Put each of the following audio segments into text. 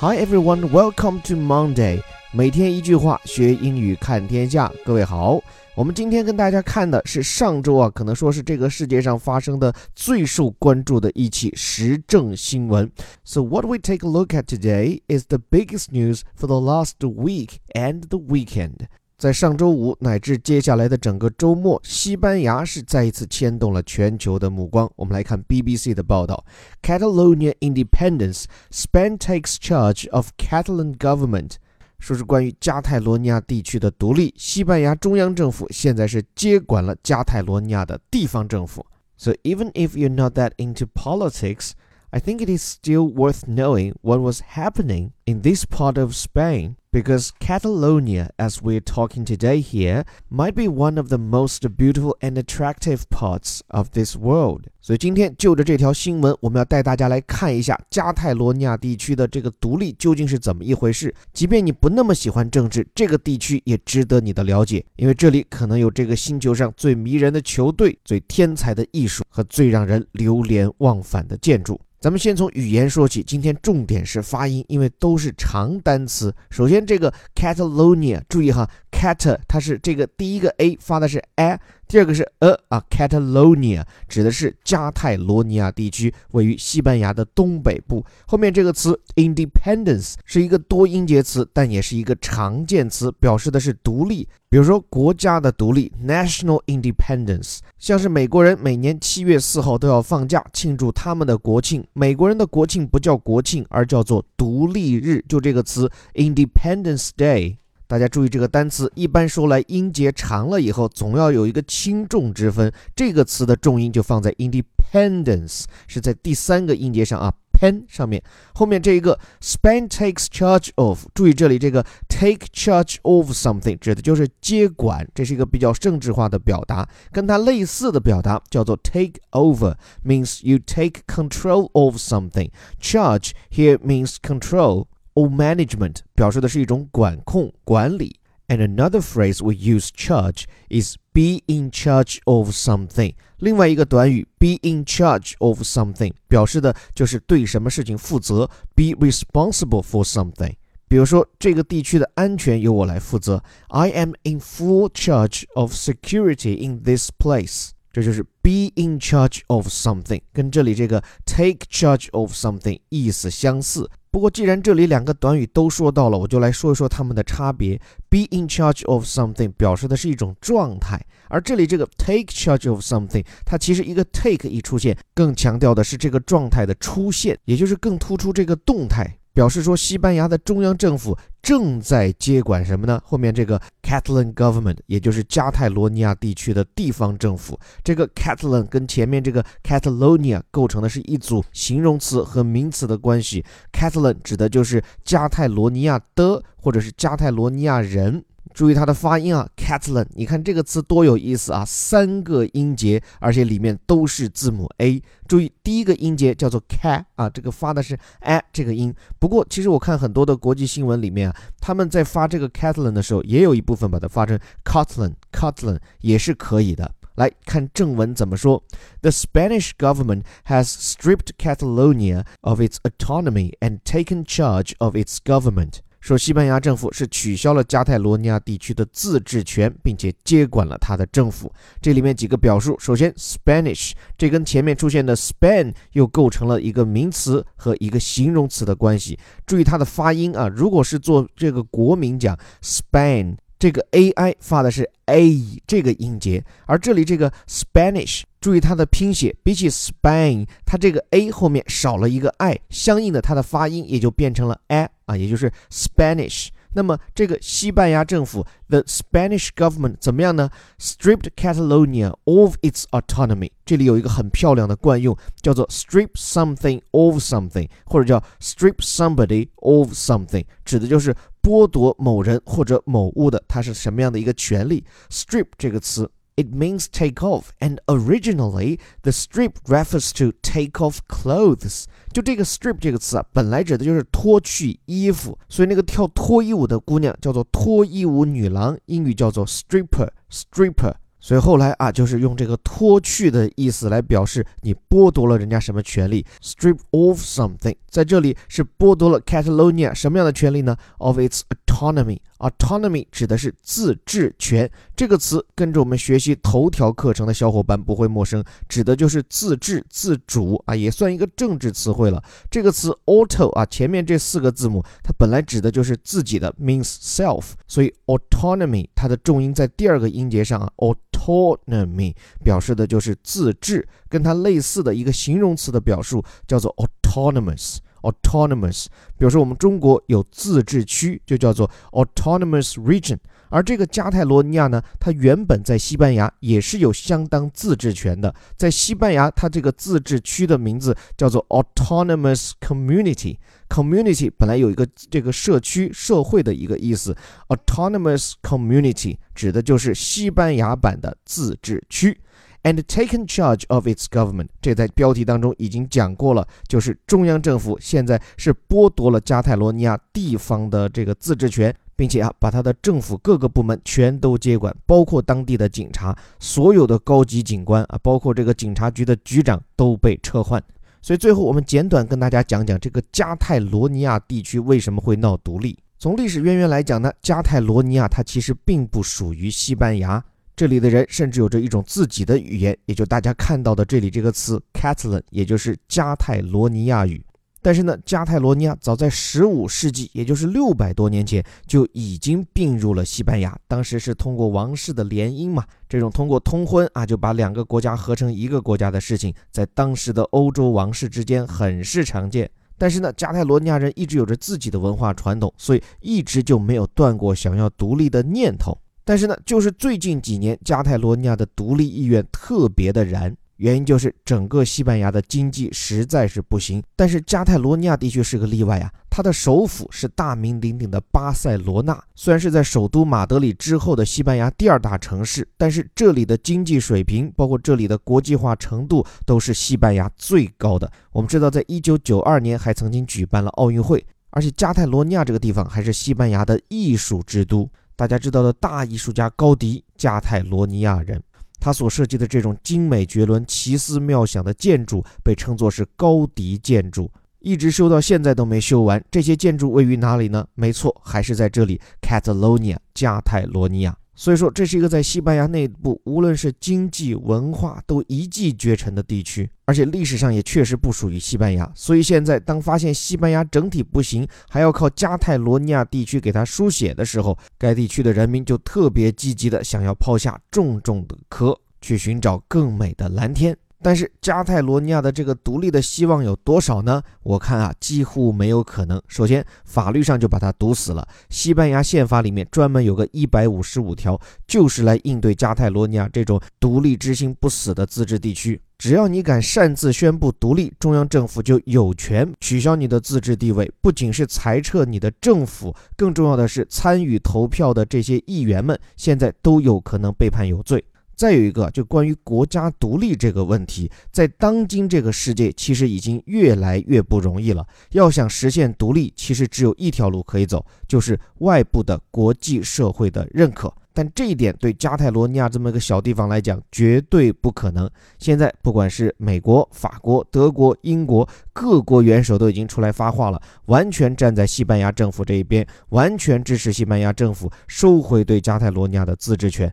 Hi everyone, welcome to Monday. 每天一句话，学英语看天下。各位好，我们今天跟大家看的是上周啊，可能说是这个世界上发生的最受关注的一起时政新闻。So what we take a look at today is the biggest news for the last week and the weekend. 在上周五乃至接下来的整个周末，西班牙是再一次牵动了全球的目光。我们来看 BBC 的报道：Catalonia independence, Spain takes charge of Catalan government。说是关于加泰罗尼亚地区的独立，西班牙中央政府现在是接管了加泰罗尼亚的地方政府。So even if you're not that into politics, I think it is still worth knowing what was happening in this part of Spain Because Catalonia, as we're talking today here, might be one of the most beautiful and attractive parts of this world. 所以今天就着这条新闻，我们要带大家来看一下加泰罗尼亚地区的这个独立究竟是怎么一回事。即便你不那么喜欢政治，这个地区也值得你的了解，因为这里可能有这个星球上最迷人的球队、最天才的艺术和最让人流连忘返的建筑。咱们先从语言说起，今天重点是发音，因为都是长单词。首先，这个 Catalonia，注意哈，cat 它是这个第一个 a 发的是 a。第二个是 a 啊，Catalonia 指的是加泰罗尼亚地区，位于西班牙的东北部。后面这个词 independence 是一个多音节词，但也是一个常见词，表示的是独立。比如说国家的独立 national independence，像是美国人每年七月四号都要放假庆祝他们的国庆。美国人的国庆不叫国庆，而叫做独立日，就这个词 Independence Day。大家注意这个单词，一般说来音节长了以后，总要有一个轻重之分。这个词的重音就放在 independence，是在第三个音节上啊，pen 上面。后面这一个 span takes charge of，注意这里这个 take charge of something 指的就是接管，这是一个比较政治化的表达。跟它类似的表达叫做 take over，means you take control of something。Charge here means control。or management 表示的是一种管控、管理。And another phrase we use charge is be in charge of something。另外一个短语 be in charge of something 表示的就是对什么事情负责，be responsible for something。比如说，这个地区的安全由我来负责，I am in full charge of security in this place。这就是 be in charge of something，跟这里这个 take charge of something 意思相似。 不过，既然这里两个短语都说到了，我就来说一说它们的差别。Be in charge of something 表示的是一种状态，而这里这个 take charge of something，它其实一个 take 一出现，更强调的是这个状态的出现，也就是更突出这个动态。表示说，西班牙的中央政府正在接管什么呢？后面这个 Catalan government，也就是加泰罗尼亚地区的地方政府。这个 Catalan 跟前面这个 Catalonia 构成的是一组形容词和名词的关系。Catalan 指的就是加泰罗尼亚的，或者是加泰罗尼亚人。注意它的发音啊，Catalan，你看这个词多有意思啊，三个音节，而且里面都是字母 A。注意第一个音节叫做 ca，啊，这个发的是 a 这个音。不过其实我看很多的国际新闻里面啊，他们在发这个 Catalan 的时候，也有一部分把它发成 Catalan，Catalan 也是可以的。来看正文怎么说：The Spanish government has stripped Catalonia of its autonomy and taken charge of its government. 说西班牙政府是取消了加泰罗尼亚地区的自治权，并且接管了他的政府。这里面几个表述，首先 Spanish，这跟前面出现的 Spain 又构成了一个名词和一个形容词的关系。注意它的发音啊，如果是做这个国名讲 Spain，这个 a i 发的是 a 这个音节，而这里这个 Spanish。注意它的拼写，比起 Spain，它这个 a 后面少了一个 i，相应的它的发音也就变成了 a 啊，也就是 Spanish。那么这个西班牙政府 the Spanish government 怎么样呢？Stripped Catalonia of its autonomy。这里有一个很漂亮的惯用，叫做 strip something of something，或者叫 strip somebody of something，指的就是剥夺某人或者某物的它是什么样的一个权利。Strip 这个词。it means take off, and originally the strip refers to take off clothes. 就这个 strip 这个词啊，本来指的就是脱去衣服，所以那个跳脱衣舞的姑娘叫做脱衣舞女郎，英语叫做 stripper，stripper。所以后来啊，就是用这个脱去的意思来表示你剥夺了人家什么权利，strip off something，在这里是剥夺了 Catalonia 什么样的权利呢？of its autonomy。autonomy 指的是自治权，这个词跟着我们学习头条课程的小伙伴不会陌生，指的就是自治、自主啊，也算一个政治词汇了。这个词 auto 啊，前面这四个字母，它本来指的就是自己的，means self，所以 autonomy 它的重音在第二个音节上啊。aut autonomy 表示的就是自治，跟它类似的一个形容词的表述叫做 autonomous。autonomous，比如说我们中国有自治区，就叫做 autonomous region。而这个加泰罗尼亚呢，它原本在西班牙也是有相当自治权的。在西班牙，它这个自治区的名字叫做 autonomous community。community 本来有一个这个社区、社会的一个意思，autonomous community 指的就是西班牙版的自治区。And taken charge of its government，这在标题当中已经讲过了，就是中央政府现在是剥夺了加泰罗尼亚地方的这个自治权，并且啊，把他的政府各个部门全都接管，包括当地的警察，所有的高级警官啊，包括这个警察局的局长都被撤换。所以最后我们简短跟大家讲讲这个加泰罗尼亚地区为什么会闹独立。从历史渊源来讲呢，加泰罗尼亚它其实并不属于西班牙。这里的人甚至有着一种自己的语言，也就大家看到的这里这个词 Catalan，也就是加泰罗尼亚语。但是呢，加泰罗尼亚早在十五世纪，也就是六百多年前就已经并入了西班牙。当时是通过王室的联姻嘛，这种通过通婚啊就把两个国家合成一个国家的事情，在当时的欧洲王室之间很是常见。但是呢，加泰罗尼亚人一直有着自己的文化传统，所以一直就没有断过想要独立的念头。但是呢，就是最近几年，加泰罗尼亚的独立意愿特别的燃，原因就是整个西班牙的经济实在是不行。但是加泰罗尼亚地区是个例外啊，它的首府是大名鼎鼎的巴塞罗那，虽然是在首都马德里之后的西班牙第二大城市，但是这里的经济水平，包括这里的国际化程度，都是西班牙最高的。我们知道，在一九九二年还曾经举办了奥运会，而且加泰罗尼亚这个地方还是西班牙的艺术之都。大家知道的大艺术家高迪，加泰罗尼亚人，他所设计的这种精美绝伦、奇思妙想的建筑，被称作是高迪建筑，一直修到现在都没修完。这些建筑位于哪里呢？没错，还是在这里，Catalonia，加泰罗尼亚。所以说，这是一个在西班牙内部，无论是经济、文化都一骑绝尘的地区，而且历史上也确实不属于西班牙。所以现在，当发现西班牙整体不行，还要靠加泰罗尼亚地区给它输血的时候，该地区的人民就特别积极的想要抛下重重的壳，去寻找更美的蓝天。但是加泰罗尼亚的这个独立的希望有多少呢？我看啊，几乎没有可能。首先，法律上就把它堵死了。西班牙宪法里面专门有个一百五十五条，就是来应对加泰罗尼亚这种独立之心不死的自治地区。只要你敢擅自宣布独立，中央政府就有权取消你的自治地位，不仅是裁撤你的政府，更重要的是参与投票的这些议员们，现在都有可能被判有罪。再有一个，就关于国家独立这个问题，在当今这个世界，其实已经越来越不容易了。要想实现独立，其实只有一条路可以走，就是外部的国际社会的认可。但这一点对加泰罗尼亚这么一个小地方来讲，绝对不可能。现在，不管是美国、法国、德国、英国各国元首都已经出来发话了，完全站在西班牙政府这一边，完全支持西班牙政府收回对加泰罗尼亚的自治权。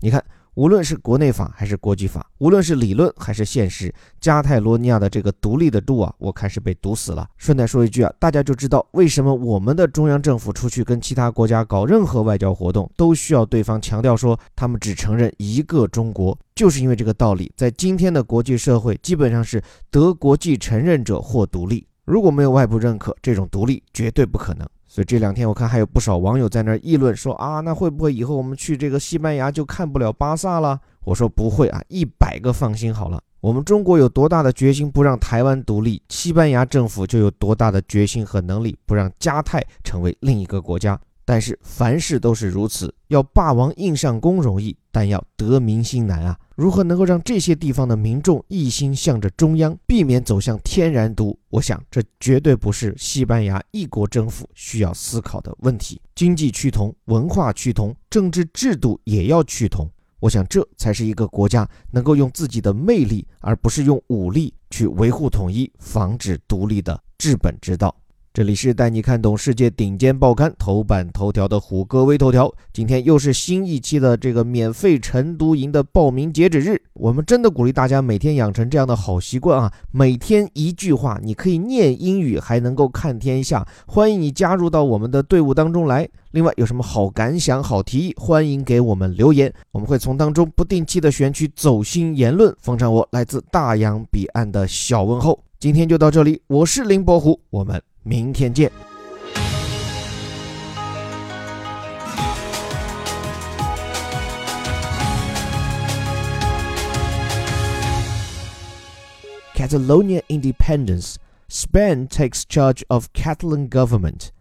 你看。无论是国内法还是国际法，无论是理论还是现实，加泰罗尼亚的这个独立的路啊，我看是被堵死了。顺带说一句啊，大家就知道为什么我们的中央政府出去跟其他国家搞任何外交活动，都需要对方强调说他们只承认一个中国，就是因为这个道理。在今天的国际社会，基本上是得国际承认者或独立，如果没有外部认可，这种独立绝对不可能。所以这两天我看还有不少网友在那议论说啊，那会不会以后我们去这个西班牙就看不了巴萨了？我说不会啊，一百个放心好了。我们中国有多大的决心不让台湾独立，西班牙政府就有多大的决心和能力不让加泰成为另一个国家。但是凡事都是如此，要霸王硬上弓容易，但要得民心难啊！如何能够让这些地方的民众一心向着中央，避免走向天然独？我想这绝对不是西班牙一国政府需要思考的问题。经济趋同，文化趋同，政治制度也要趋同。我想这才是一个国家能够用自己的魅力，而不是用武力去维护统一、防止独立的治本之道。这里是带你看懂世界顶尖报刊头版头条的虎哥微头条。今天又是新一期的这个免费晨读营的报名截止日。我们真的鼓励大家每天养成这样的好习惯啊！每天一句话，你可以念英语，还能够看天下。欢迎你加入到我们的队伍当中来。另外，有什么好感想、好提议，欢迎给我们留言，我们会从当中不定期的选取走心言论，奉上我来自大洋彼岸的小问候。今天就到这里，我是林伯虎，我们。明天见。Catalonia independence. Spain takes charge of Catalan government.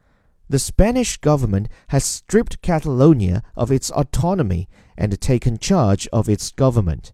The Spanish government has stripped Catalonia of its autonomy and taken charge of its government.